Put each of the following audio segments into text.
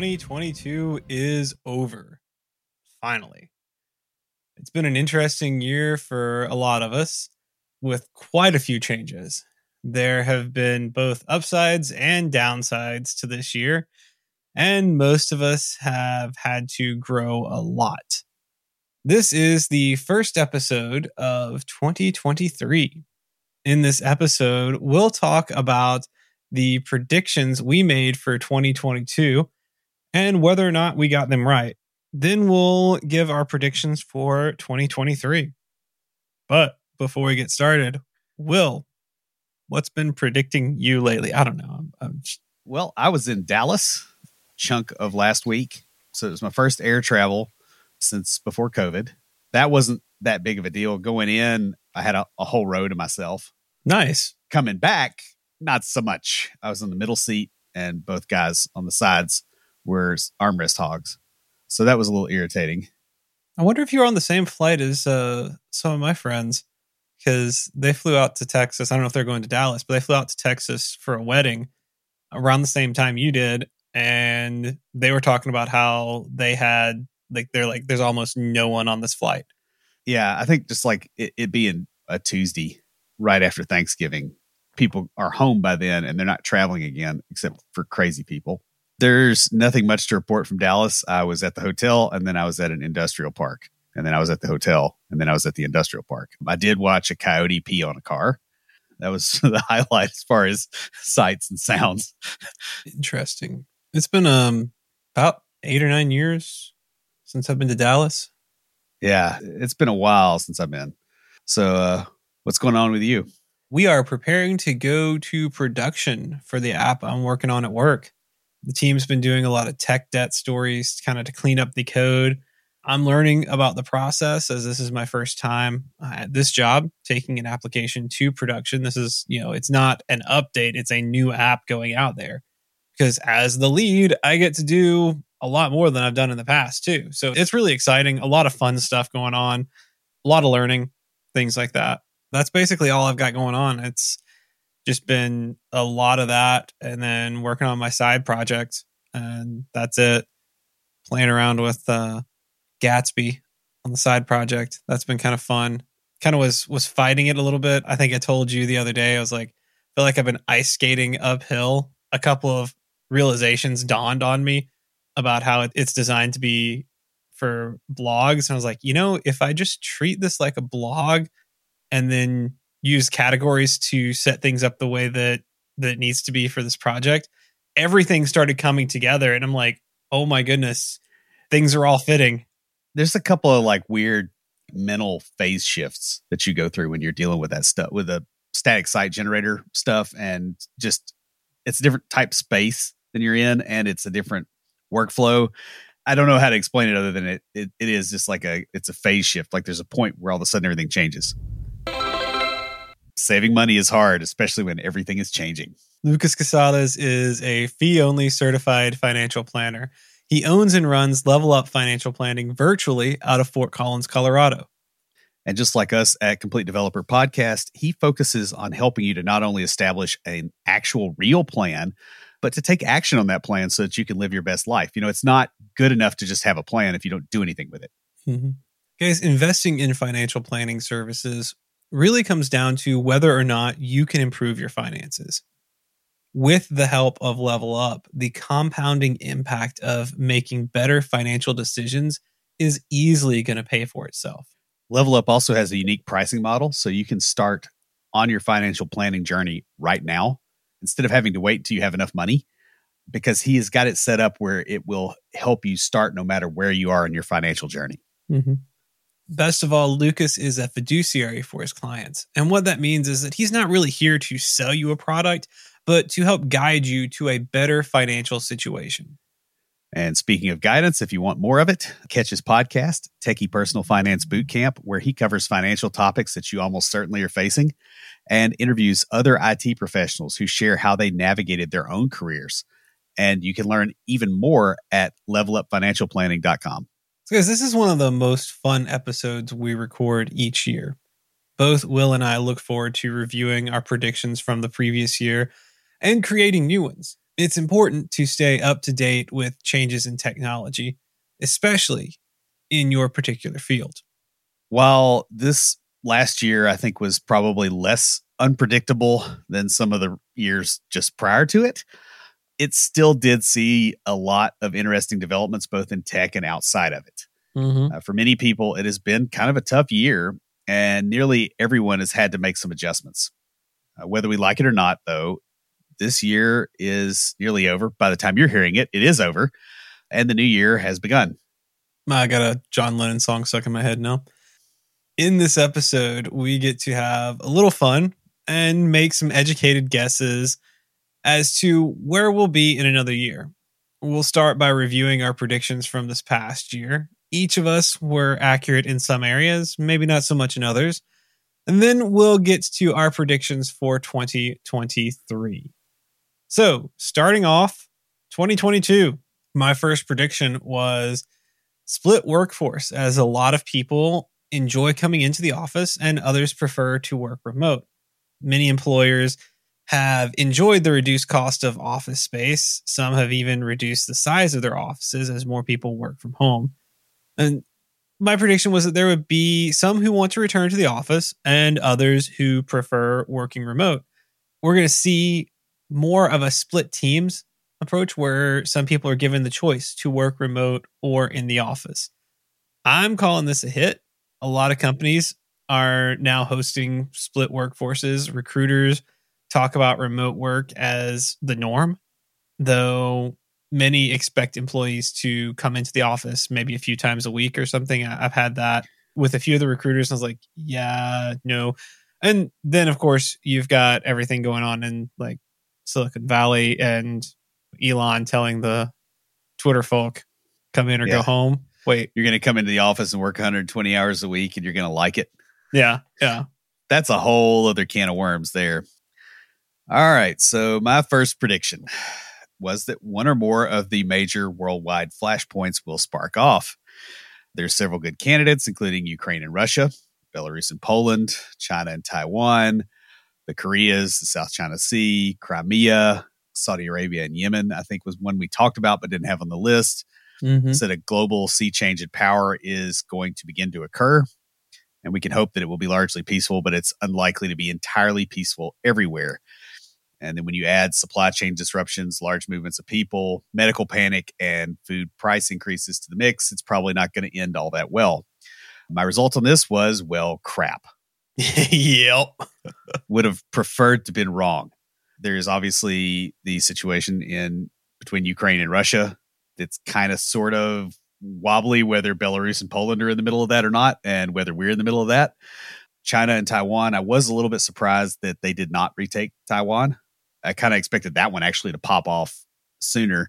2022 is over. Finally. It's been an interesting year for a lot of us with quite a few changes. There have been both upsides and downsides to this year, and most of us have had to grow a lot. This is the first episode of 2023. In this episode, we'll talk about the predictions we made for 2022 and whether or not we got them right. Then we'll give our predictions for 2023. But before we get started, Will, what's been predicting you lately? I don't know. I'm, I'm just... Well, I was in Dallas chunk of last week. So it was my first air travel since before COVID. That wasn't that big of a deal. Going in, I had a, a whole row to myself. Nice. Coming back, not so much. I was in the middle seat and both guys on the sides were armrest hogs. So that was a little irritating. I wonder if you were on the same flight as uh, some of my friends because they flew out to Texas. I don't know if they're going to Dallas, but they flew out to Texas for a wedding around the same time you did. And they were talking about how they had, like, they're like, there's almost no one on this flight. Yeah. I think just like it, it being a Tuesday right after Thanksgiving, people are home by then and they're not traveling again, except for crazy people there's nothing much to report from Dallas. I was at the hotel and then I was at an industrial park. And then I was at the hotel and then I was at the industrial park. I did watch a coyote pee on a car. That was the highlight as far as sights and sounds. Interesting. It's been um about eight or nine years since I've been to Dallas. Yeah, it's been a while since I've been. So uh what's going on with you? We are preparing to go to production for the app I'm working on at work. The team's been doing a lot of tech debt stories kind of to clean up the code. I'm learning about the process as this is my first time uh, at this job taking an application to production. This is, you know, it's not an update, it's a new app going out there. Because as the lead, I get to do a lot more than I've done in the past too. So it's really exciting, a lot of fun stuff going on, a lot of learning, things like that. That's basically all I've got going on. It's just been a lot of that and then working on my side project and that's it. Playing around with uh gatsby on the side project. That's been kind of fun. Kind of was was fighting it a little bit. I think i told you the other day i was like I feel like i've been ice skating uphill. A couple of realizations dawned on me about how it's designed to be for blogs and i was like you know if i just treat this like a blog and then use categories to set things up the way that that needs to be for this project everything started coming together and i'm like oh my goodness things are all fitting. There's a couple of like weird mental phase shifts that you go through when you're dealing with that stuff with a static site generator stuff and just it's a different type space than you're in and it's a different workflow. I don't know how to explain it other than it, it, it is just like a it's a phase shift like there's a point where all of a sudden everything changes saving money is hard, especially when everything is changing. Lucas Casarez is a fee only certified financial planner. He owns and runs Level Up Financial Planning virtually out of Fort Collins, Colorado. And just like us at Complete Developer Podcast, he focuses on helping you to not only establish an actual real plan, but to take action on that plan so that you can live your best life. You know, it's not good enough to just have a plan if you don't do anything with it. Mm-hmm. Guys, investing in financial planning services really comes down to whether or not you can improve your finances. With the help of Level Up, the compounding impact of making better financial decisions is easily going to pay for itself. Level Up also has a unique pricing model, so you can start on your financial planning journey right now instead of having to wait until you have enough money because he has got it set up where it will help you start no matter where you are in your financial journey. Mm-hmm. Best of all, Lucas is a fiduciary for his clients. And what that means is that he's not really here to sell you a product, but to help guide you to a better financial situation. And speaking of guidance, if you want more of it, catch his podcast, Techie Personal Finance Boot Camp, where he covers financial topics that you almost certainly are facing and interviews other IT professionals who share how they navigated their own careers. And you can learn even more at levelupfinancialplanning.com. Because this is one of the most fun episodes we record each year. Both Will and I look forward to reviewing our predictions from the previous year and creating new ones. It's important to stay up to date with changes in technology, especially in your particular field. While this last year, I think, was probably less unpredictable than some of the years just prior to it, it still did see a lot of interesting developments both in tech and outside of it. Mm-hmm. Uh, for many people, it has been kind of a tough year, and nearly everyone has had to make some adjustments. Uh, whether we like it or not, though, this year is nearly over. By the time you're hearing it, it is over, and the new year has begun. I got a John Lennon song stuck in my head now. In this episode, we get to have a little fun and make some educated guesses as to where we'll be in another year. We'll start by reviewing our predictions from this past year. Each of us were accurate in some areas, maybe not so much in others. And then we'll get to our predictions for 2023. So, starting off 2022, my first prediction was split workforce, as a lot of people enjoy coming into the office and others prefer to work remote. Many employers have enjoyed the reduced cost of office space. Some have even reduced the size of their offices as more people work from home. And my prediction was that there would be some who want to return to the office and others who prefer working remote. We're going to see more of a split teams approach where some people are given the choice to work remote or in the office. I'm calling this a hit. A lot of companies are now hosting split workforces. Recruiters talk about remote work as the norm, though many expect employees to come into the office maybe a few times a week or something. I've had that with a few of the recruiters. I was like, yeah, no. And then, of course, you've got everything going on in like Silicon Valley and Elon telling the Twitter folk, come in or yeah. go home. Wait, you're going to come into the office and work 120 hours a week and you're going to like it. Yeah. Yeah. That's a whole other can of worms there. All right. So, my first prediction was that one or more of the major worldwide flashpoints will spark off. There's several good candidates, including Ukraine and Russia, Belarus and Poland, China and Taiwan, the Koreas, the South China Sea, Crimea, Saudi Arabia, and Yemen, I think was one we talked about but didn't have on the list. Mm-hmm. Said a global sea change in power is going to begin to occur. And we can hope that it will be largely peaceful, but it's unlikely to be entirely peaceful everywhere. And then when you add supply chain disruptions, large movements of people, medical panic, and food price increases to the mix, it's probably not going to end all that well. My result on this was, well, crap. yep. Would have preferred to been wrong. There's obviously the situation in between Ukraine and Russia that's kind of sort of wobbly whether Belarus and Poland are in the middle of that or not, and whether we're in the middle of that. China and Taiwan, I was a little bit surprised that they did not retake Taiwan. I kind of expected that one actually to pop off sooner.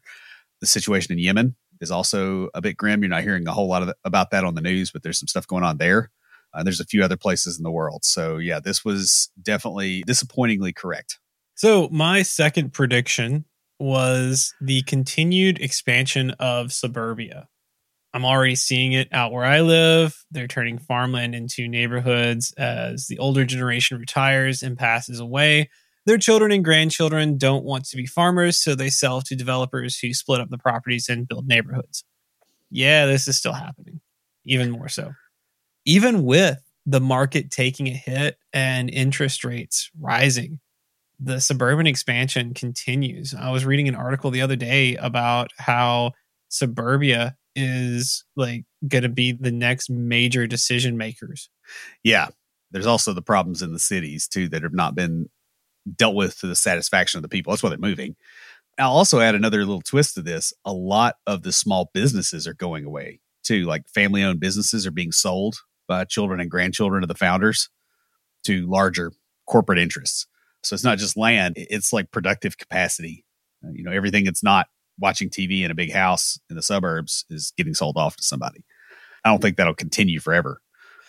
The situation in Yemen is also a bit grim. You're not hearing a whole lot about that on the news, but there's some stuff going on there. Uh, there's a few other places in the world. So, yeah, this was definitely disappointingly correct. So, my second prediction was the continued expansion of suburbia. I'm already seeing it out where I live. They're turning farmland into neighborhoods as the older generation retires and passes away. Their children and grandchildren don't want to be farmers, so they sell to developers who split up the properties and build neighborhoods. Yeah, this is still happening, even more so even with the market taking a hit and interest rates rising, the suburban expansion continues. I was reading an article the other day about how suburbia is like going to be the next major decision makers. Yeah. There's also the problems in the cities too that have not been dealt with to the satisfaction of the people. That's why they're moving. I'll also add another little twist to this. A lot of the small businesses are going away too. Like family owned businesses are being sold by children and grandchildren of the founders to larger corporate interests. So it's not just land; it's like productive capacity. Uh, you know, everything that's not watching TV in a big house in the suburbs is getting sold off to somebody. I don't think that'll continue forever.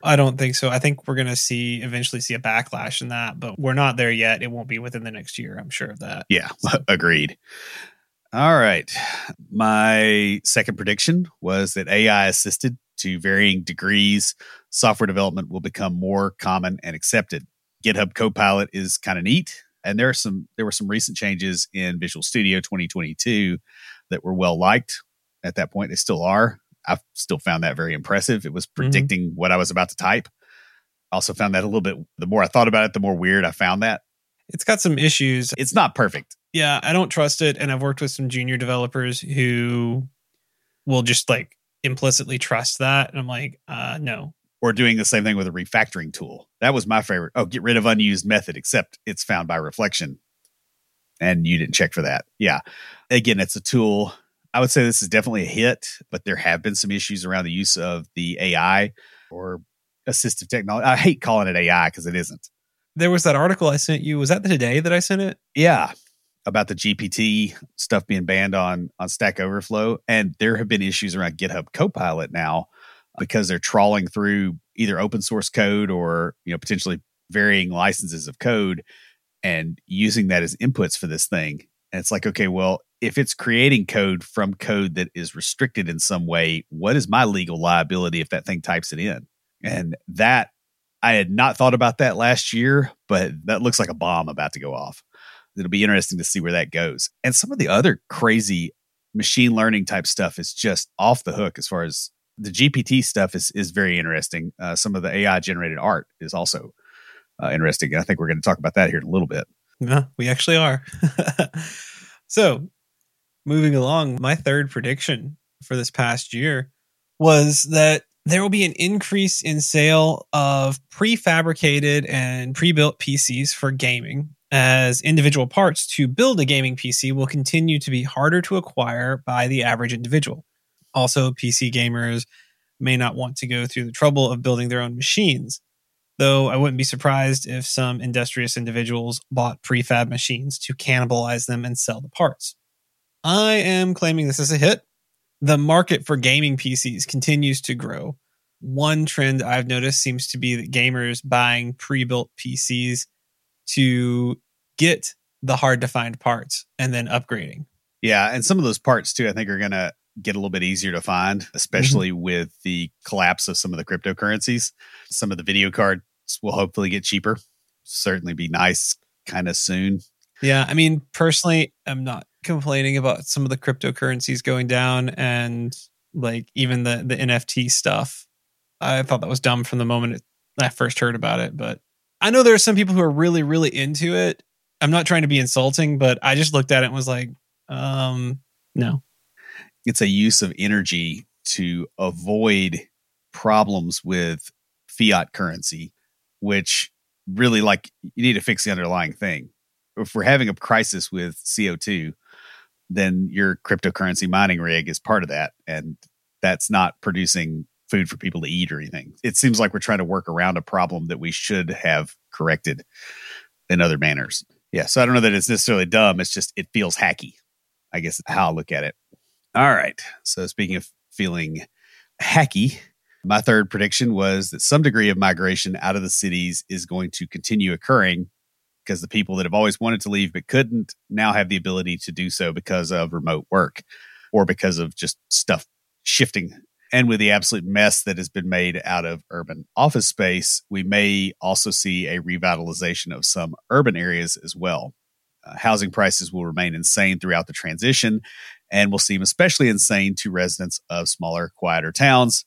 I don't think so. I think we're going to see eventually see a backlash in that, but we're not there yet. It won't be within the next year. I'm sure of that. Yeah, agreed. All right. My second prediction was that AI assisted to varying degrees software development will become more common and accepted. GitHub Copilot is kind of neat, and there are some there were some recent changes in Visual Studio 2022 that were well liked at that point. They still are. I still found that very impressive. It was mm-hmm. predicting mm-hmm. what I was about to type. Also found that a little bit. The more I thought about it, the more weird I found that. It's got some issues. It's not perfect. Yeah, I don't trust it, and I've worked with some junior developers who will just like implicitly trust that, and I'm like, uh, no. Or doing the same thing with a refactoring tool. That was my favorite. Oh, get rid of unused method, except it's found by reflection, and you didn't check for that. Yeah, again, it's a tool I would say this is definitely a hit, but there have been some issues around the use of the AI or assistive technology. I hate calling it AI because it isn't. There was that article I sent you. Was that the today that I sent it? Yeah, about the GPT stuff being banned on on Stack Overflow, and there have been issues around GitHub Copilot now because they're trawling through either open source code or you know potentially varying licenses of code and using that as inputs for this thing. And it's like, okay, well, if it's creating code from code that is restricted in some way, what is my legal liability if that thing types it in? And that I had not thought about that last year, but that looks like a bomb about to go off. It'll be interesting to see where that goes. And some of the other crazy machine learning type stuff is just off the hook as far as the GPT stuff is is very interesting. Uh, some of the AI generated art is also uh, interesting. I think we're going to talk about that here in a little bit. Yeah, we actually are. so moving along, my third prediction for this past year was that there will be an increase in sale of prefabricated and pre-built PCs for gaming as individual parts to build a gaming PC will continue to be harder to acquire by the average individual. Also, PC gamers may not want to go through the trouble of building their own machines, though I wouldn't be surprised if some industrious individuals bought prefab machines to cannibalize them and sell the parts. I am claiming this is a hit. The market for gaming PCs continues to grow. One trend I've noticed seems to be that gamers buying pre built PCs to get the hard to find parts and then upgrading. Yeah. And some of those parts, too, I think are going to get a little bit easier to find, especially mm-hmm. with the collapse of some of the cryptocurrencies. Some of the video cards will hopefully get cheaper. Certainly be nice kind of soon. Yeah. I mean, personally, I'm not complaining about some of the cryptocurrencies going down and like even the the NFT stuff. I thought that was dumb from the moment it, I first heard about it, but I know there are some people who are really really into it. I'm not trying to be insulting, but I just looked at it and was like, um, no. It's a use of energy to avoid problems with fiat currency, which really like you need to fix the underlying thing. If we're having a crisis with CO2, then your cryptocurrency mining rig is part of that. And that's not producing food for people to eat or anything. It seems like we're trying to work around a problem that we should have corrected in other manners. Yeah. So I don't know that it's necessarily dumb. It's just, it feels hacky, I guess, how I look at it. All right. So speaking of feeling hacky, my third prediction was that some degree of migration out of the cities is going to continue occurring because the people that have always wanted to leave but couldn't now have the ability to do so because of remote work or because of just stuff shifting. And with the absolute mess that has been made out of urban office space, we may also see a revitalization of some urban areas as well. Uh, housing prices will remain insane throughout the transition and will seem especially insane to residents of smaller, quieter towns.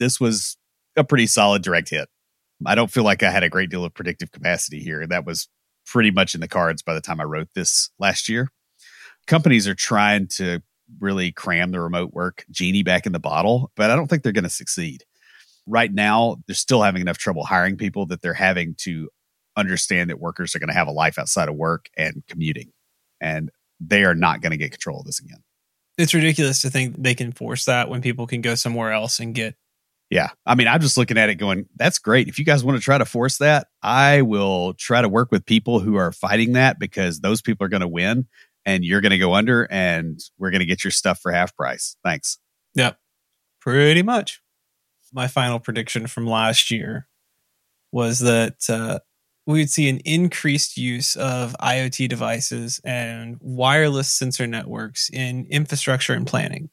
This was a pretty solid direct hit. I don't feel like I had a great deal of predictive capacity here. That was pretty much in the cards by the time I wrote this last year. Companies are trying to really cram the remote work genie back in the bottle, but I don't think they're going to succeed. Right now, they're still having enough trouble hiring people that they're having to understand that workers are going to have a life outside of work and commuting. And they are not going to get control of this again. It's ridiculous to think they can force that when people can go somewhere else and get yeah. I mean, I'm just looking at it going, that's great. If you guys want to try to force that, I will try to work with people who are fighting that because those people are going to win and you're going to go under and we're going to get your stuff for half price. Thanks. Yep. Pretty much. My final prediction from last year was that uh, we'd see an increased use of IoT devices and wireless sensor networks in infrastructure and planning.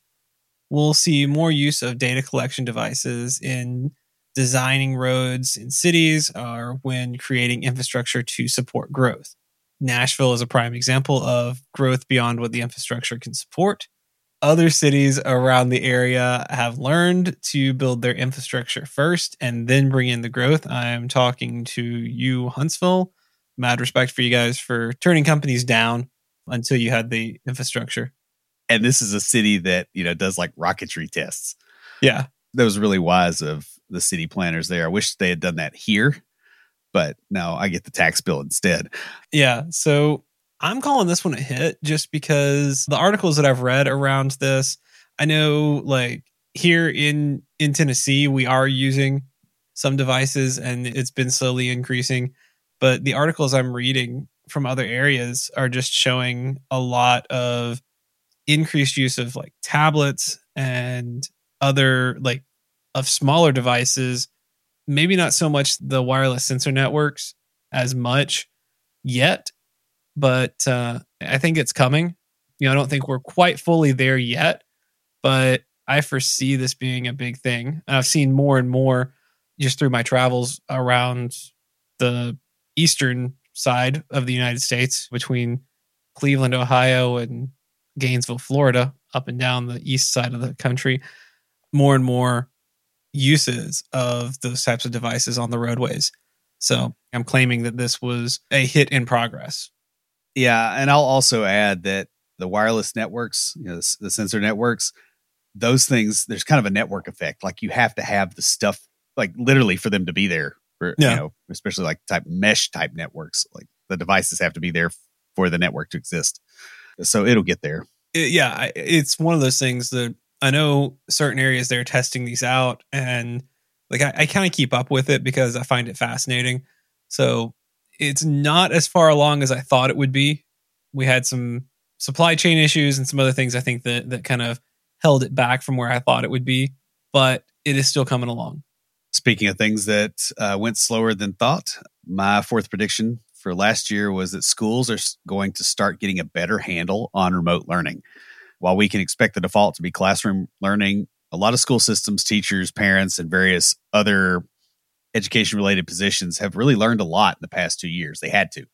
We'll see more use of data collection devices in designing roads in cities or when creating infrastructure to support growth. Nashville is a prime example of growth beyond what the infrastructure can support. Other cities around the area have learned to build their infrastructure first and then bring in the growth. I'm talking to you, Huntsville. Mad respect for you guys for turning companies down until you had the infrastructure. And this is a city that, you know, does like rocketry tests. Yeah. That was really wise of the city planners there. I wish they had done that here but no, I get the tax bill instead. Yeah. So I'm calling this one a hit just because the articles that I've read around this, I know like here in in Tennessee we are using some devices and it's been slowly increasing, but the articles I'm reading from other areas are just showing a lot of increased use of like tablets and other like of smaller devices maybe not so much the wireless sensor networks as much yet, but uh, I think it's coming. You know, I don't think we're quite fully there yet, but I foresee this being a big thing. And I've seen more and more just through my travels around the eastern side of the United States between Cleveland, Ohio, and Gainesville, Florida, up and down the east side of the country. More and more uses of those types of devices on the roadways. So I'm claiming that this was a hit in progress. Yeah, and I'll also add that the wireless networks, you know, the, the sensor networks, those things, there's kind of a network effect. Like you have to have the stuff, like literally, for them to be there. For, yeah. You know, especially like type mesh type networks, like the devices have to be there for the network to exist. So it'll get there. It, yeah, it's one of those things that I know certain areas they're testing these out, and like I, I kind of keep up with it because I find it fascinating. So it's not as far along as I thought it would be. We had some supply chain issues and some other things I think that that kind of held it back from where I thought it would be, but it is still coming along. Speaking of things that uh, went slower than thought, my fourth prediction for last year was that schools are going to start getting a better handle on remote learning. While we can expect the default to be classroom learning, a lot of school systems, teachers, parents, and various other education related positions have really learned a lot in the past two years. They had to.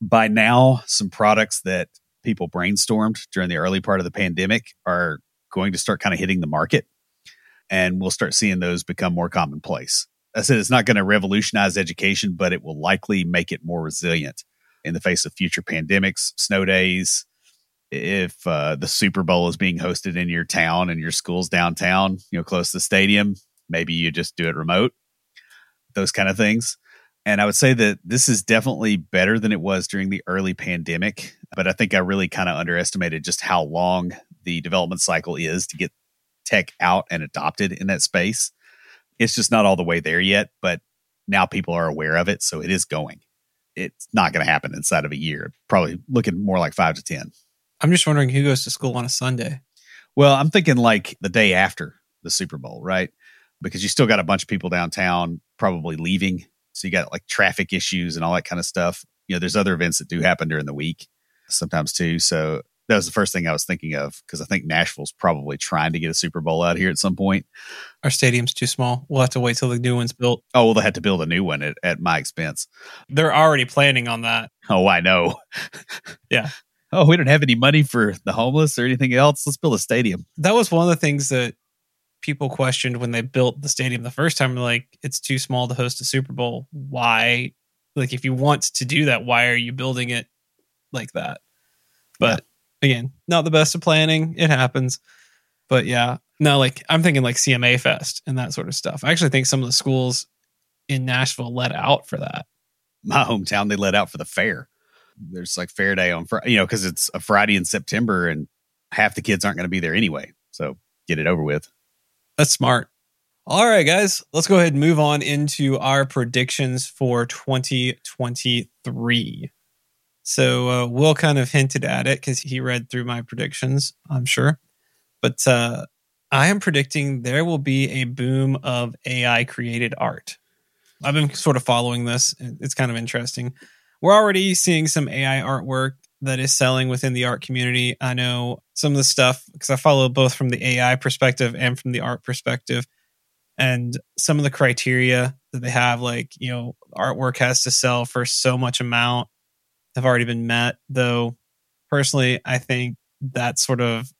By now, some products that people brainstormed during the early part of the pandemic are going to start kind of hitting the market, and we'll start seeing those become more commonplace. I said it's not going to revolutionize education, but it will likely make it more resilient in the face of future pandemics, snow days, if uh, the Super Bowl is being hosted in your town and your school's downtown, you know, close to the stadium, maybe you just do it remote, those kind of things. And I would say that this is definitely better than it was during the early pandemic. But I think I really kind of underestimated just how long the development cycle is to get tech out and adopted in that space. It's just not all the way there yet, but now people are aware of it. So it is going. It's not going to happen inside of a year, probably looking more like five to 10. I'm just wondering who goes to school on a Sunday. Well, I'm thinking like the day after the Super Bowl, right? Because you still got a bunch of people downtown probably leaving. So you got like traffic issues and all that kind of stuff. You know, there's other events that do happen during the week sometimes too. So that was the first thing I was thinking of because I think Nashville's probably trying to get a Super Bowl out here at some point. Our stadium's too small. We'll have to wait till the new one's built. Oh, well, they had to build a new one at, at my expense. They're already planning on that. Oh, I know. yeah oh, we don't have any money for the homeless or anything else. Let's build a stadium. That was one of the things that people questioned when they built the stadium the first time. Like, it's too small to host a Super Bowl. Why? Like, if you want to do that, why are you building it like that? But yeah. Again, not the best of planning. It happens. But yeah, no, like I'm thinking like CMA Fest and that sort of stuff. I actually think some of the schools in Nashville let out for that. My hometown, they let out for the fair there's like fair day on Friday, you know, because it's a Friday in September and half the kids aren't going to be there anyway. So get it over with. That's smart. All right, guys, let's go ahead and move on into our predictions for 2023. So uh, Will kind of hinted at it because he read through my predictions, I'm sure. But uh, I am predicting there will be a boom of AI created art. I've been sort of following this. It's kind of interesting. We're already seeing some AI artwork that is selling within the art community. I know some of the stuff because I follow both from the AI perspective and from the art perspective. And some of the criteria that they have, like, you know, artwork has to sell for so much amount, have already been met. Though, personally, I think that's sort of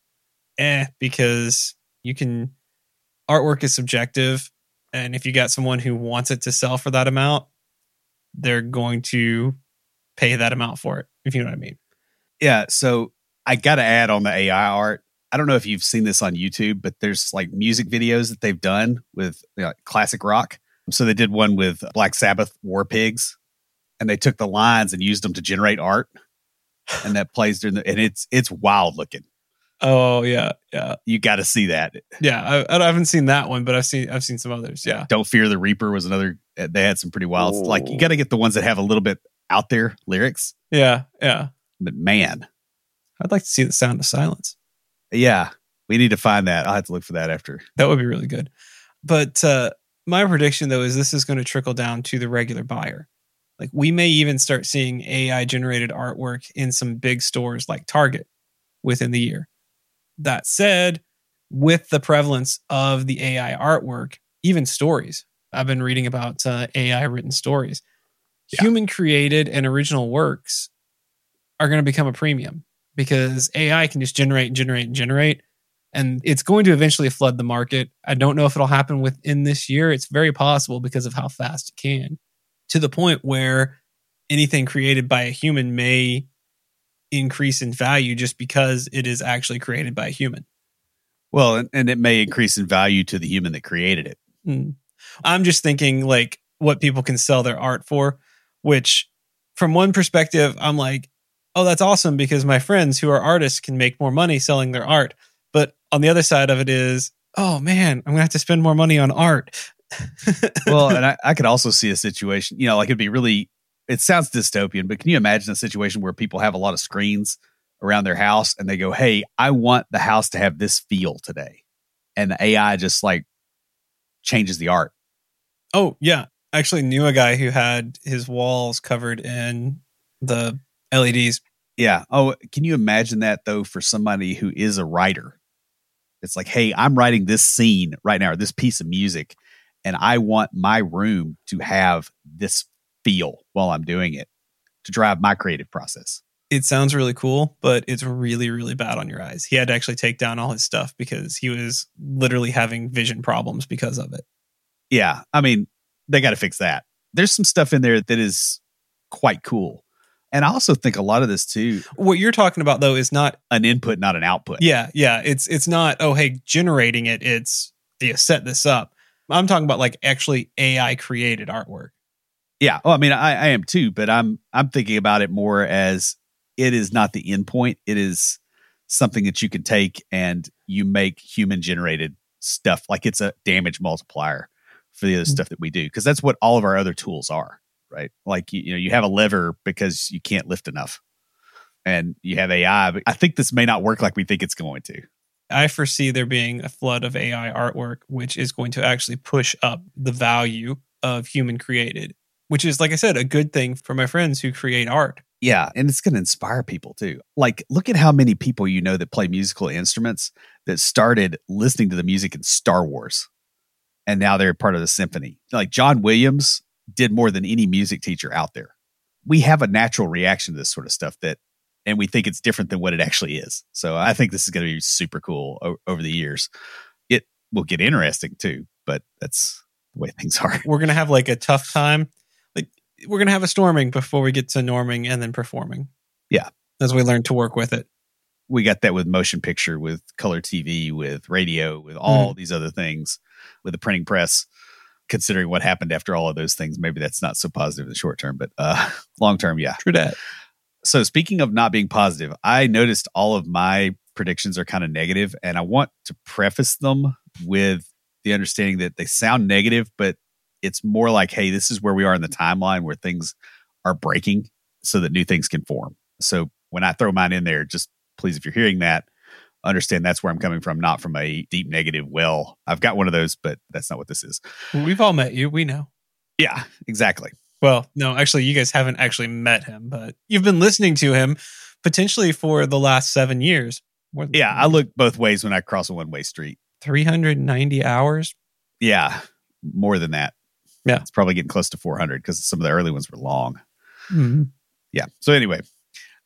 eh, because you can, artwork is subjective. And if you got someone who wants it to sell for that amount, they're going to pay that amount for it, if you know what I mean. Yeah. So I got to add on the AI art. I don't know if you've seen this on YouTube, but there's like music videos that they've done with you know, classic rock. So they did one with Black Sabbath War Pigs, and they took the lines and used them to generate art, and that plays during the and it's it's wild looking. Oh yeah, yeah. You got to see that. Yeah, I, I, haven't seen that one, but I've seen I've seen some others. Yeah. Don't fear the Reaper was another. Uh, they had some pretty wild. Ooh. Like you got to get the ones that have a little bit out there lyrics. Yeah, yeah. But man, I'd like to see the sound of silence. Yeah, we need to find that. I'll have to look for that after. That would be really good. But uh, my prediction, though, is this is going to trickle down to the regular buyer. Like we may even start seeing AI generated artwork in some big stores like Target within the year. That said, with the prevalence of the AI artwork, even stories, I've been reading about uh, AI written stories. Yeah. Human created and original works are going to become a premium because AI can just generate, and generate, and generate. And it's going to eventually flood the market. I don't know if it'll happen within this year. It's very possible because of how fast it can, to the point where anything created by a human may increase in value just because it is actually created by a human. Well, and, and it may increase in value to the human that created it. Mm. I'm just thinking like what people can sell their art for, which from one perspective, I'm like, oh, that's awesome because my friends who are artists can make more money selling their art. But on the other side of it is, oh man, I'm gonna have to spend more money on art. well, and I, I could also see a situation, you know, like it'd be really, it sounds dystopian, but can you imagine a situation where people have a lot of screens around their house and they go, hey, I want the house to have this feel today. And the AI just like changes the art. Oh, yeah. I actually knew a guy who had his walls covered in the LEDs. Yeah. Oh, can you imagine that though for somebody who is a writer? It's like, hey, I'm writing this scene right now, or this piece of music, and I want my room to have this feel while I'm doing it to drive my creative process. It sounds really cool, but it's really, really bad on your eyes. He had to actually take down all his stuff because he was literally having vision problems because of it. Yeah. I mean, they got to fix that. There's some stuff in there that is quite cool. And I also think a lot of this too. What you're talking about though is not an input, not an output. Yeah, yeah. It's it's not, oh hey, generating it, it's you set this up. I'm talking about like actually AI created artwork. Yeah. Oh, I mean, I, I am too, but I'm I'm thinking about it more as it is not the endpoint. It is something that you can take and you make human generated stuff. Like it's a damage multiplier for the other mm-hmm. stuff that we do. Because that's what all of our other tools are right? Like you, you know, you have a lever because you can't lift enough, and you have AI. But I think this may not work like we think it's going to. I foresee there being a flood of AI artwork, which is going to actually push up the value of human created, which is, like I said, a good thing for my friends who create art. Yeah, and it's going to inspire people too. Like, look at how many people you know that play musical instruments that started listening to the music in Star Wars, and now they're part of the symphony. Like John Williams did more than any music teacher out there. We have a natural reaction to this sort of stuff that, and we think it's different than what it actually is. So I think this is going to be super cool o- over the years. It will get interesting too, but that's the way things are. We're going to have like a tough time. Like we're going to have a storming before we get to norming and then performing. Yeah. As we learn to work with it. We got that with motion picture, with color TV, with radio, with all mm. these other things, with the printing press considering what happened after all of those things, maybe that's not so positive in the short term, but uh, long term, yeah. True that. So speaking of not being positive, I noticed all of my predictions are kind of negative, and I want to preface them with the understanding that they sound negative, but it's more like, hey, this is where we are in the timeline where things are breaking so that new things can form. So when I throw mine in there, just please, if you're hearing that, understand that's where I'm coming from, not from a deep negative. Well, I've got one of those, but that's not what this is. We've all met you. We know. Yeah, exactly. Well, no, actually, you guys haven't actually met him, but you've been listening to him potentially for the last seven years. Yeah, I look both ways when I cross a one way street. 390 hours? Yeah, more than that. Yeah. It's probably getting close to 400 because some of the early ones were long. Mm-hmm. Yeah. So, anyway,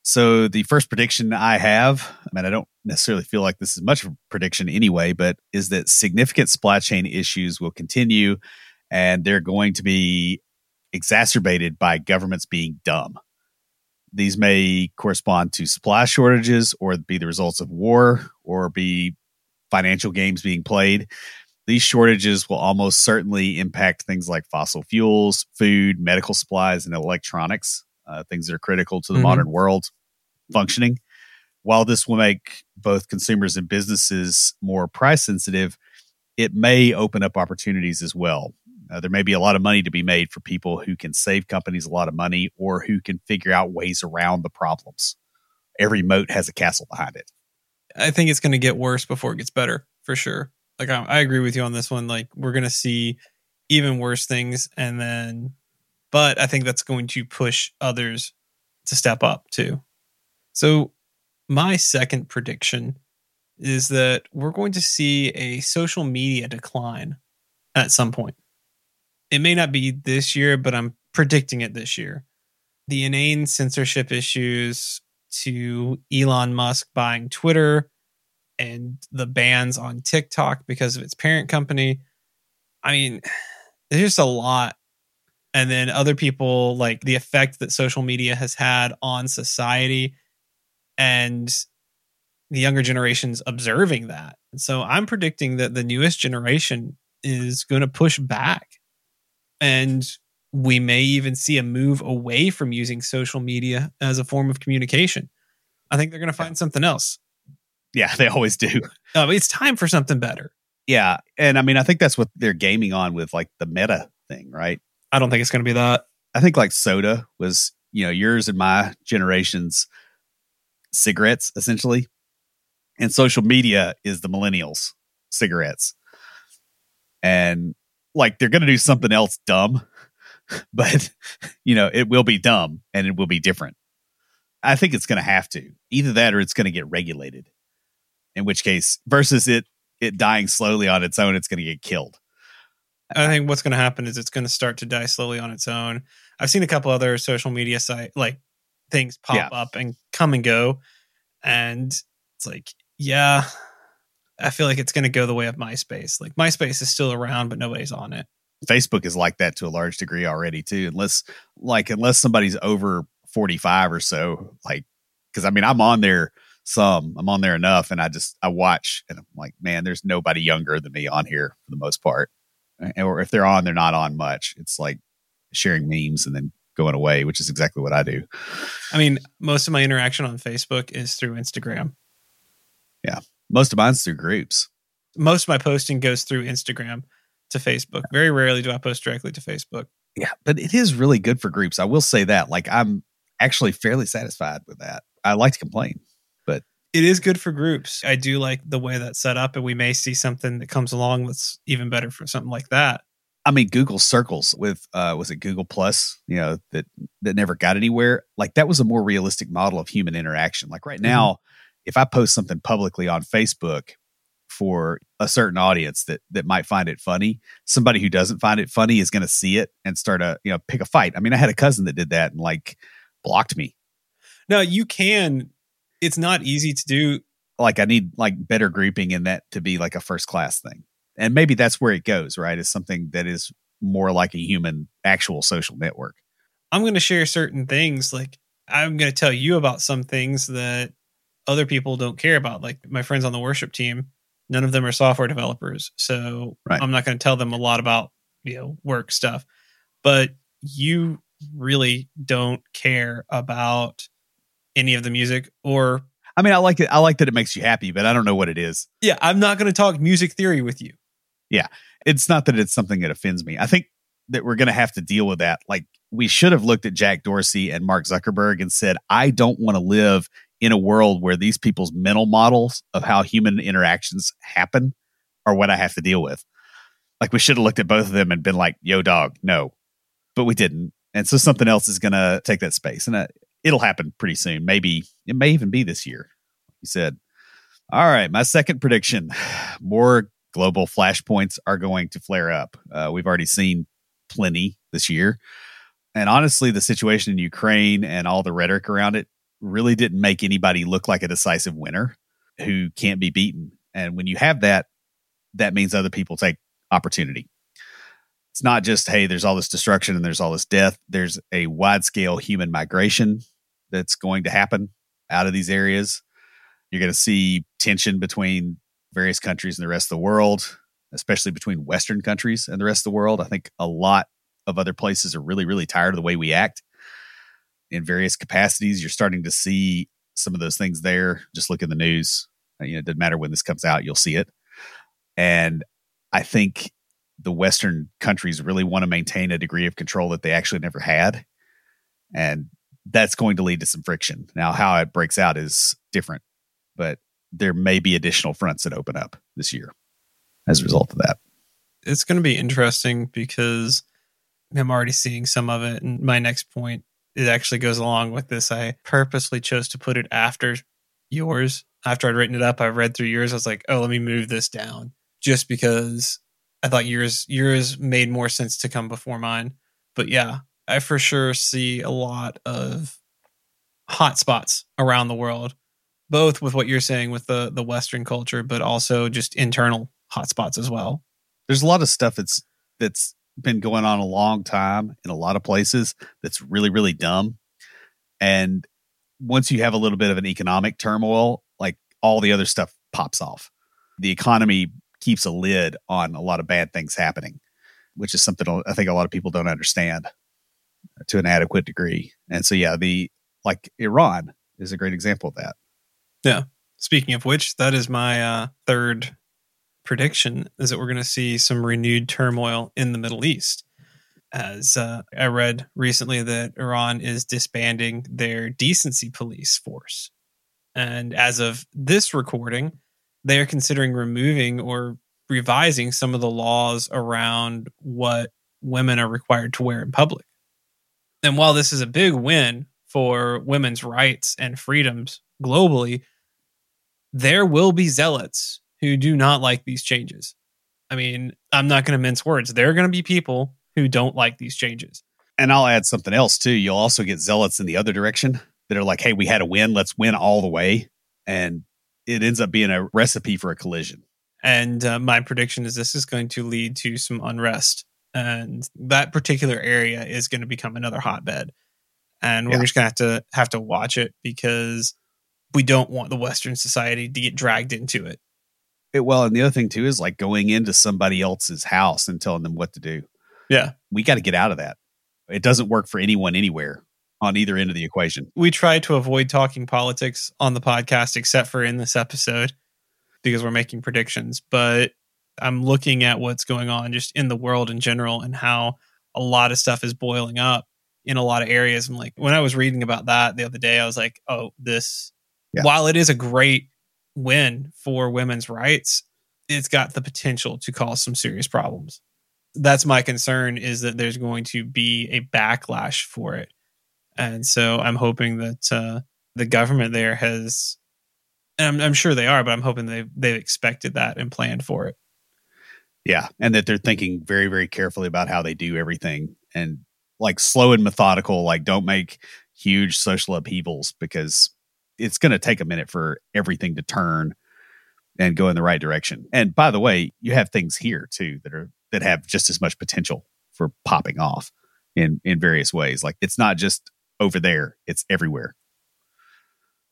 so the first prediction I have, I mean, I don't necessarily feel like this is much of a prediction anyway, but is that significant supply chain issues will continue and they're going to be exacerbated by governments being dumb. These may correspond to supply shortages or be the results of war or be financial games being played. These shortages will almost certainly impact things like fossil fuels, food, medical supplies, and electronics, uh, things that are critical to the mm-hmm. modern world functioning. While this will make both consumers and businesses more price sensitive, it may open up opportunities as well. Uh, there may be a lot of money to be made for people who can save companies a lot of money or who can figure out ways around the problems. Every moat has a castle behind it. I think it's going to get worse before it gets better, for sure. Like I, I agree with you on this one. Like we're going to see even worse things, and then, but I think that's going to push others to step up too. So my second prediction is that we're going to see a social media decline at some point. It may not be this year, but I'm predicting it this year. The inane censorship issues to Elon Musk buying Twitter and the bans on TikTok because of its parent company. I mean, there's just a lot. And then other people like the effect that social media has had on society and the younger generations observing that. So I'm predicting that the newest generation is going to push back. And we may even see a move away from using social media as a form of communication. I think they're going to find something else. Yeah, they always do. Uh, it's time for something better. Yeah. And I mean, I think that's what they're gaming on with like the meta thing, right? I don't think it's going to be that. I think like soda was, you know, yours and my generation's cigarettes essentially. And social media is the millennials cigarettes. And like they're going to do something else dumb, but you know, it will be dumb and it will be different. I think it's going to have to. Either that or it's going to get regulated. In which case, versus it it dying slowly on its own, it's going to get killed. I think what's going to happen is it's going to start to die slowly on its own. I've seen a couple other social media site like things pop yeah. up and come and go, and it's like, yeah, I feel like it's going to go the way of MySpace. Like MySpace is still around, but nobody's on it. Facebook is like that to a large degree already too. Unless like unless somebody's over 45 or so, like because I mean I'm on there some, I'm on there enough, and I just I watch and I'm like, man, there's nobody younger than me on here for the most part. Or if they're on, they're not on much. It's like sharing memes and then going away, which is exactly what I do. I mean, most of my interaction on Facebook is through Instagram. Yeah. Most of mine's through groups. Most of my posting goes through Instagram to Facebook. Very rarely do I post directly to Facebook. Yeah, but it is really good for groups. I will say that. Like I'm actually fairly satisfied with that. I like to complain, but it is good for groups. I do like the way that's set up, and we may see something that comes along that's even better for something like that. I mean, Google Circles with uh, was it Google Plus? You know that that never got anywhere. Like that was a more realistic model of human interaction. Like right mm-hmm. now, if I post something publicly on Facebook for a certain audience that that might find it funny, somebody who doesn't find it funny is going to see it and start a you know pick a fight. I mean, I had a cousin that did that and like blocked me. No, you can. It's not easy to do. Like I need like better grouping in that to be like a first class thing and maybe that's where it goes right is something that is more like a human actual social network i'm going to share certain things like i'm going to tell you about some things that other people don't care about like my friends on the worship team none of them are software developers so right. i'm not going to tell them a lot about you know work stuff but you really don't care about any of the music or I mean, I like it. I like that it makes you happy, but I don't know what it is. Yeah, I'm not going to talk music theory with you. Yeah. It's not that it's something that offends me. I think that we're going to have to deal with that. Like we should have looked at Jack Dorsey and Mark Zuckerberg and said, I don't want to live in a world where these people's mental models of how human interactions happen are what I have to deal with. Like we should have looked at both of them and been like, yo, dog, no. But we didn't. And so something else is going to take that space. And uh, it'll happen pretty soon. Maybe it may even be this year. He said, All right, my second prediction more global flashpoints are going to flare up. Uh, we've already seen plenty this year. And honestly, the situation in Ukraine and all the rhetoric around it really didn't make anybody look like a decisive winner who can't be beaten. And when you have that, that means other people take opportunity. It's not just, hey, there's all this destruction and there's all this death. There's a wide scale human migration that's going to happen out of these areas. You're going to see tension between various countries and the rest of the world, especially between Western countries and the rest of the world. I think a lot of other places are really, really tired of the way we act in various capacities. You're starting to see some of those things there. Just look in the news. Uh, you know, it doesn't matter when this comes out, you'll see it. And I think the Western countries really want to maintain a degree of control that they actually never had. And that's going to lead to some friction. Now, how it breaks out is different, but there may be additional fronts that open up this year as a result of that. It's going to be interesting because I'm already seeing some of it. And my next point, it actually goes along with this. I purposely chose to put it after yours. After I'd written it up, I read through yours. I was like, oh, let me move this down just because I thought yours yours made more sense to come before mine. But yeah, I for sure see a lot of hot spots around the world, both with what you're saying with the the Western culture, but also just internal hotspots as well. There's a lot of stuff that's that's been going on a long time in a lot of places that's really, really dumb. And once you have a little bit of an economic turmoil, like all the other stuff pops off. The economy keeps a lid on a lot of bad things happening, which is something I think a lot of people don't understand to an adequate degree. And so, yeah, the like Iran is a great example of that. Yeah. Speaking of which, that is my uh, third prediction is that we're going to see some renewed turmoil in the Middle East. As uh, I read recently that Iran is disbanding their decency police force. And as of this recording, they are considering removing or revising some of the laws around what women are required to wear in public. And while this is a big win for women's rights and freedoms globally, there will be zealots who do not like these changes. I mean, I'm not going to mince words. There are going to be people who don't like these changes. And I'll add something else too. You'll also get zealots in the other direction that are like, hey, we had a win. Let's win all the way. And it ends up being a recipe for a collision. And uh, my prediction is this is going to lead to some unrest. And that particular area is going to become another hotbed. And we're yeah. just going to have to have to watch it because we don't want the Western society to get dragged into it. It, well, and the other thing too is like going into somebody else's house and telling them what to do. Yeah. We got to get out of that. It doesn't work for anyone anywhere on either end of the equation. We try to avoid talking politics on the podcast, except for in this episode, because we're making predictions. But I'm looking at what's going on just in the world in general and how a lot of stuff is boiling up in a lot of areas. I'm like, when I was reading about that the other day, I was like, oh, this, yeah. while it is a great win for women's rights, it's got the potential to cause some serious problems. That's my concern is that there's going to be a backlash for it. And so I'm hoping that uh, the government there has, I'm, I'm sure they are, but I'm hoping they've, they've expected that and planned for it. Yeah. And that they're thinking very, very carefully about how they do everything and like slow and methodical, like don't make huge social upheavals because it's going to take a minute for everything to turn and go in the right direction. And by the way, you have things here too that are that have just as much potential for popping off in in various ways. Like it's not just over there, it's everywhere.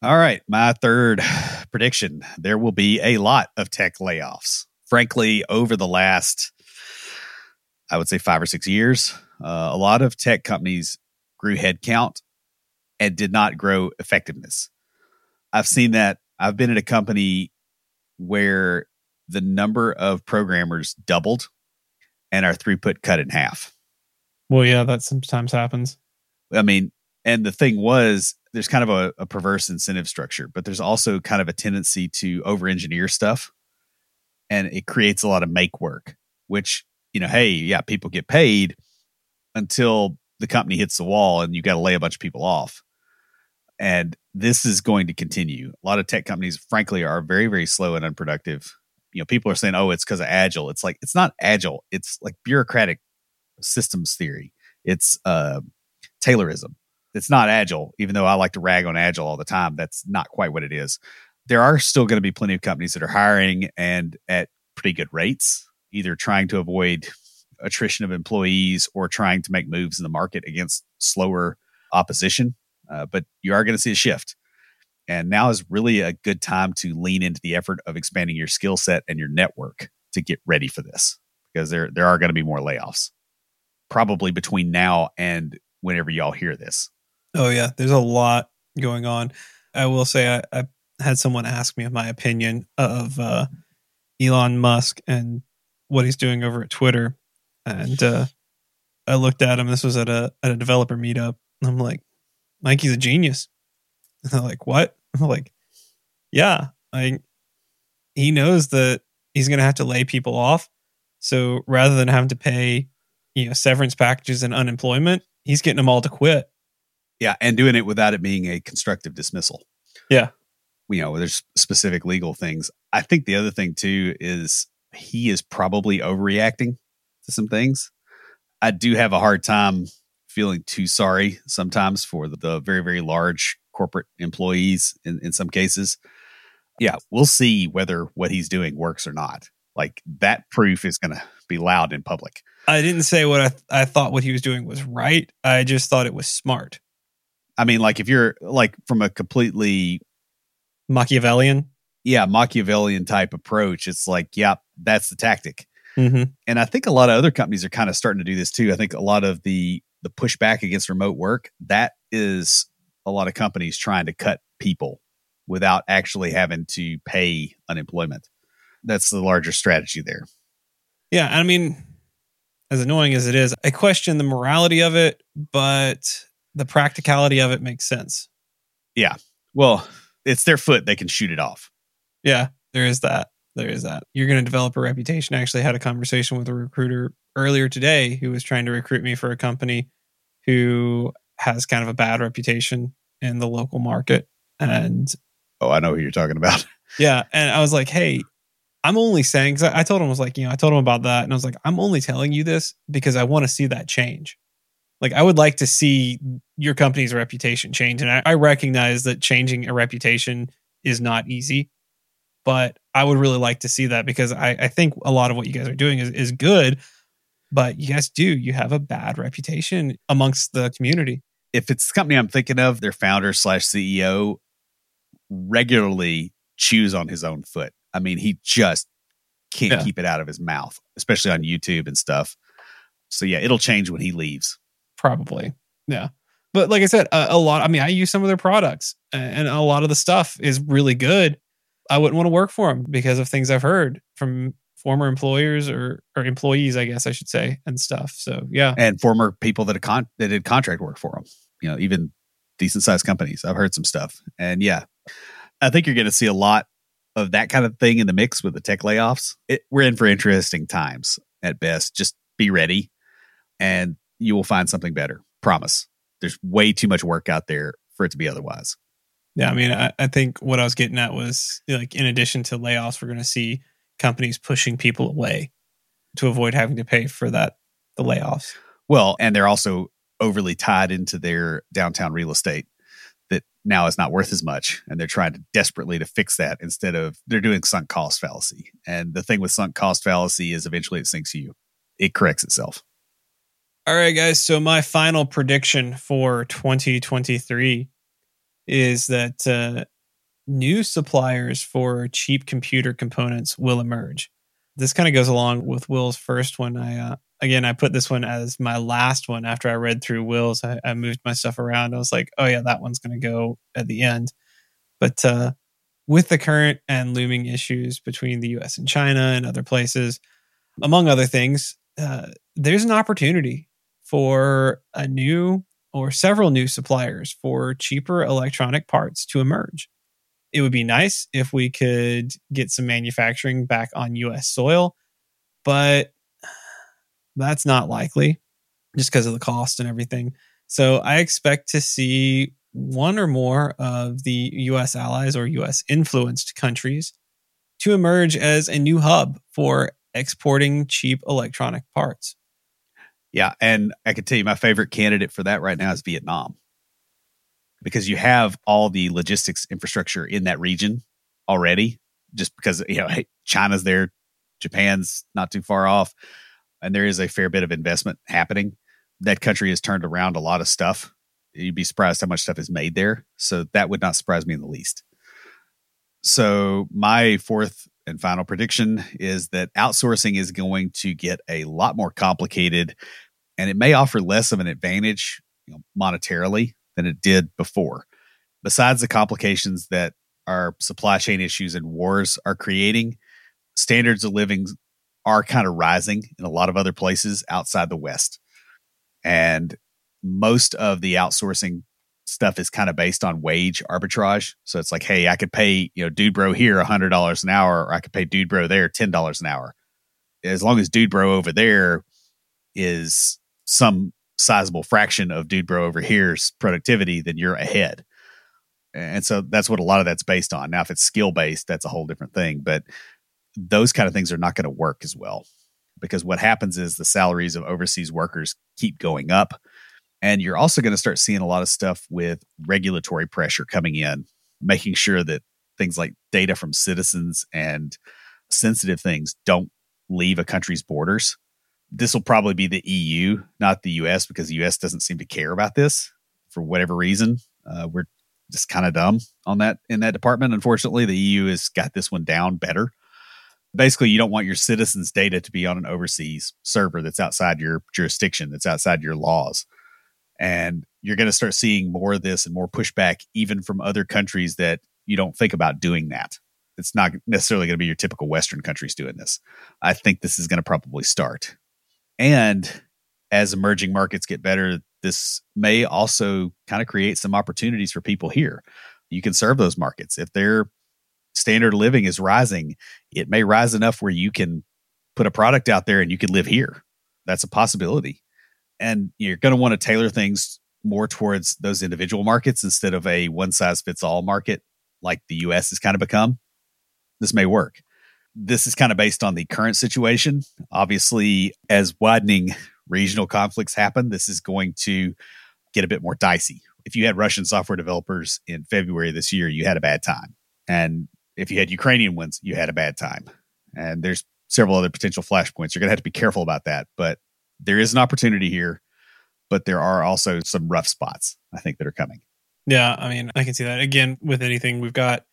All right, my third prediction, there will be a lot of tech layoffs. Frankly, over the last I would say 5 or 6 years, uh, a lot of tech companies grew headcount and did not grow effectiveness. I've seen that. I've been at a company where the number of programmers doubled and our throughput cut in half. Well, yeah, that sometimes happens. I mean, and the thing was, there's kind of a, a perverse incentive structure, but there's also kind of a tendency to over engineer stuff. And it creates a lot of make work, which, you know, hey, yeah, people get paid until the company hits the wall and you got to lay a bunch of people off. And this is going to continue. A lot of tech companies, frankly, are very, very slow and unproductive. You know, people are saying, oh, it's because of agile. It's like, it's not agile. It's like bureaucratic systems theory. It's uh, Taylorism. It's not agile, even though I like to rag on agile all the time. That's not quite what it is. There are still going to be plenty of companies that are hiring and at pretty good rates, either trying to avoid attrition of employees or trying to make moves in the market against slower opposition. Uh, but you are going to see a shift. And now is really a good time to lean into the effort of expanding your skill set and your network to get ready for this because there, there are going to be more layoffs probably between now and whenever y'all hear this. Oh, yeah. There's a lot going on. I will say, I, I had someone ask me my opinion of uh, Elon Musk and what he's doing over at Twitter and uh, I looked at him. This was at a at a developer meetup. I'm like, Mikey's a genius. And they're like, what? I'm like, yeah. like he knows that he's going to have to lay people off. So rather than having to pay, you know, severance packages and unemployment, he's getting them all to quit. Yeah, and doing it without it being a constructive dismissal. Yeah. You know, there's specific legal things. I think the other thing too is he is probably overreacting to some things. I do have a hard time feeling too sorry sometimes for the, the very, very large corporate employees in, in some cases. Yeah, we'll see whether what he's doing works or not. Like that proof is going to be loud in public. I didn't say what I, th- I thought what he was doing was right. I just thought it was smart. I mean, like if you're like from a completely Machiavellian, yeah, Machiavellian type approach, it's like, yeah, that's the tactic. Mm-hmm. And I think a lot of other companies are kind of starting to do this too. I think a lot of the the pushback against remote work that is a lot of companies trying to cut people without actually having to pay unemployment. That's the larger strategy there. Yeah, I mean, as annoying as it is, I question the morality of it, but the practicality of it makes sense. Yeah. Well, it's their foot; they can shoot it off. Yeah, there is that there is that. You're going to develop a reputation. I actually had a conversation with a recruiter earlier today who was trying to recruit me for a company who has kind of a bad reputation in the local market. And oh, I know who you're talking about. yeah. And I was like, hey, I'm only saying, because I, I told him, I was like, you know, I told him about that. And I was like, I'm only telling you this because I want to see that change. Like, I would like to see your company's reputation change. And I, I recognize that changing a reputation is not easy but I would really like to see that because I, I think a lot of what you guys are doing is, is good, but you guys do, you have a bad reputation amongst the community. If it's the company I'm thinking of, their founder slash CEO regularly chews on his own foot. I mean, he just can't yeah. keep it out of his mouth, especially on YouTube and stuff. So yeah, it'll change when he leaves. Probably. Yeah. But like I said, a, a lot, I mean, I use some of their products and a lot of the stuff is really good I wouldn't want to work for them because of things I've heard from former employers or or employees, I guess I should say, and stuff. So yeah, and former people that con- that did contract work for them. You know, even decent sized companies. I've heard some stuff, and yeah, I think you're going to see a lot of that kind of thing in the mix with the tech layoffs. It, we're in for interesting times at best. Just be ready, and you will find something better. Promise. There's way too much work out there for it to be otherwise. Yeah, I mean, I, I think what I was getting at was like, in addition to layoffs, we're going to see companies pushing people away to avoid having to pay for that the layoffs. Well, and they're also overly tied into their downtown real estate that now is not worth as much, and they're trying to desperately to fix that instead of they're doing sunk cost fallacy. And the thing with sunk cost fallacy is eventually it sinks you. It corrects itself. All right, guys. So my final prediction for 2023 is that uh, new suppliers for cheap computer components will emerge. This kind of goes along with Will's first one. I uh, again, I put this one as my last one after I read through Will's. I, I moved my stuff around. I was like, oh yeah, that one's going to go at the end. But uh, with the current and looming issues between the U.S. and China and other places, among other things, uh, there's an opportunity for a new or several new suppliers for cheaper electronic parts to emerge. It would be nice if we could get some manufacturing back on US soil, but that's not likely just because of the cost and everything. So I expect to see one or more of the US allies or US influenced countries to emerge as a new hub for exporting cheap electronic parts. Yeah. And I can tell you my favorite candidate for that right now is Vietnam because you have all the logistics infrastructure in that region already, just because, you know, China's there, Japan's not too far off, and there is a fair bit of investment happening. That country has turned around a lot of stuff. You'd be surprised how much stuff is made there. So that would not surprise me in the least. So my fourth and final prediction is that outsourcing is going to get a lot more complicated and it may offer less of an advantage you know, monetarily than it did before. Besides the complications that our supply chain issues and wars are creating, standards of living are kind of rising in a lot of other places outside the West. And most of the outsourcing stuff is kind of based on wage arbitrage. So it's like, hey, I could pay, you know, dude bro here $100 an hour, or I could pay dude bro there $10 an hour. As long as dude bro over there is some sizable fraction of dude bro over here's productivity, then you're ahead. And so that's what a lot of that's based on. Now, if it's skill based, that's a whole different thing. But those kind of things are not going to work as well because what happens is the salaries of overseas workers keep going up and you're also going to start seeing a lot of stuff with regulatory pressure coming in, making sure that things like data from citizens and sensitive things don't leave a country's borders. This will probably be the EU, not the US, because the US doesn't seem to care about this for whatever reason. Uh, we're just kind of dumb on that in that department. Unfortunately, the EU has got this one down better. Basically, you don't want your citizens' data to be on an overseas server that's outside your jurisdiction, that's outside your laws. And you're going to start seeing more of this and more pushback, even from other countries that you don't think about doing that. It's not necessarily going to be your typical Western countries doing this. I think this is going to probably start. And as emerging markets get better, this may also kind of create some opportunities for people here. You can serve those markets. If their standard of living is rising, it may rise enough where you can put a product out there and you can live here. That's a possibility and you're going to want to tailor things more towards those individual markets instead of a one size fits all market like the US has kind of become. This may work. This is kind of based on the current situation. Obviously, as widening regional conflicts happen, this is going to get a bit more dicey. If you had Russian software developers in February this year, you had a bad time. And if you had Ukrainian ones, you had a bad time. And there's several other potential flashpoints. You're going to have to be careful about that. But there is an opportunity here, but there are also some rough spots I think that are coming. Yeah, I mean, I can see that. Again, with anything, we've got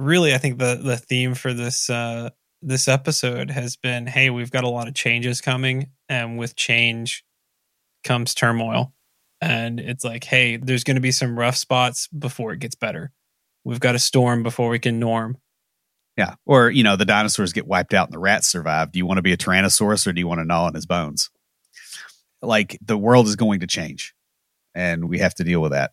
really I think the the theme for this uh this episode has been hey, we've got a lot of changes coming and with change comes turmoil. And it's like, hey, there's going to be some rough spots before it gets better. We've got a storm before we can norm. Yeah. Or, you know, the dinosaurs get wiped out and the rats survive. Do you want to be a Tyrannosaurus or do you want to gnaw on his bones? like the world is going to change and we have to deal with that.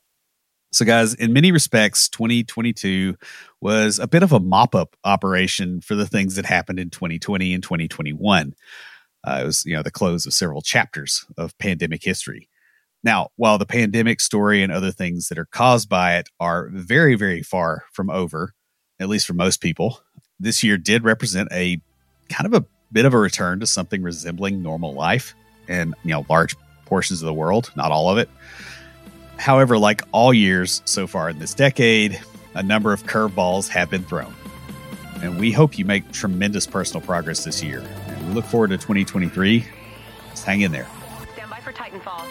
So, guys, in many respects, 2022 was a bit of a mop up operation for the things that happened in 2020 and 2021. Uh, it was, you know, the close of several chapters of pandemic history. Now, while the pandemic story and other things that are caused by it are very, very far from over, at least for most people, this year did represent a kind of a bit of a return to something resembling normal life in you know large portions of the world, not all of it. However, like all years so far in this decade, a number of curveballs have been thrown. And we hope you make tremendous personal progress this year. And we look forward to 2023. Just hang in there. Stand by for Titanfall.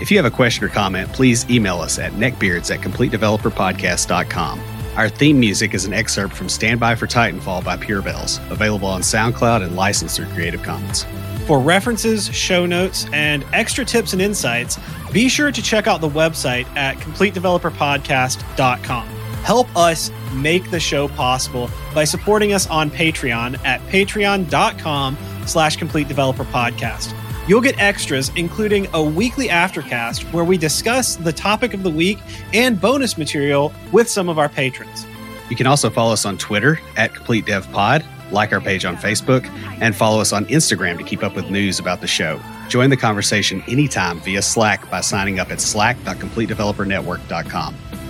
If you have a question or comment, please email us at neckbeards at completedeveloperpodcast.com. Our theme music is an excerpt from Stand By for Titanfall by Pure Bells, available on SoundCloud and licensed through Creative Commons. For references, show notes, and extra tips and insights, be sure to check out the website at CompleteDeveloperPodcast.com. Help us make the show possible by supporting us on Patreon at patreon.com slash Complete Developer Podcast. You'll get extras, including a weekly aftercast where we discuss the topic of the week and bonus material with some of our patrons. You can also follow us on Twitter at Complete Dev Pod, like our page on Facebook, and follow us on Instagram to keep up with news about the show. Join the conversation anytime via Slack by signing up at slack.completedevelopernetwork.com.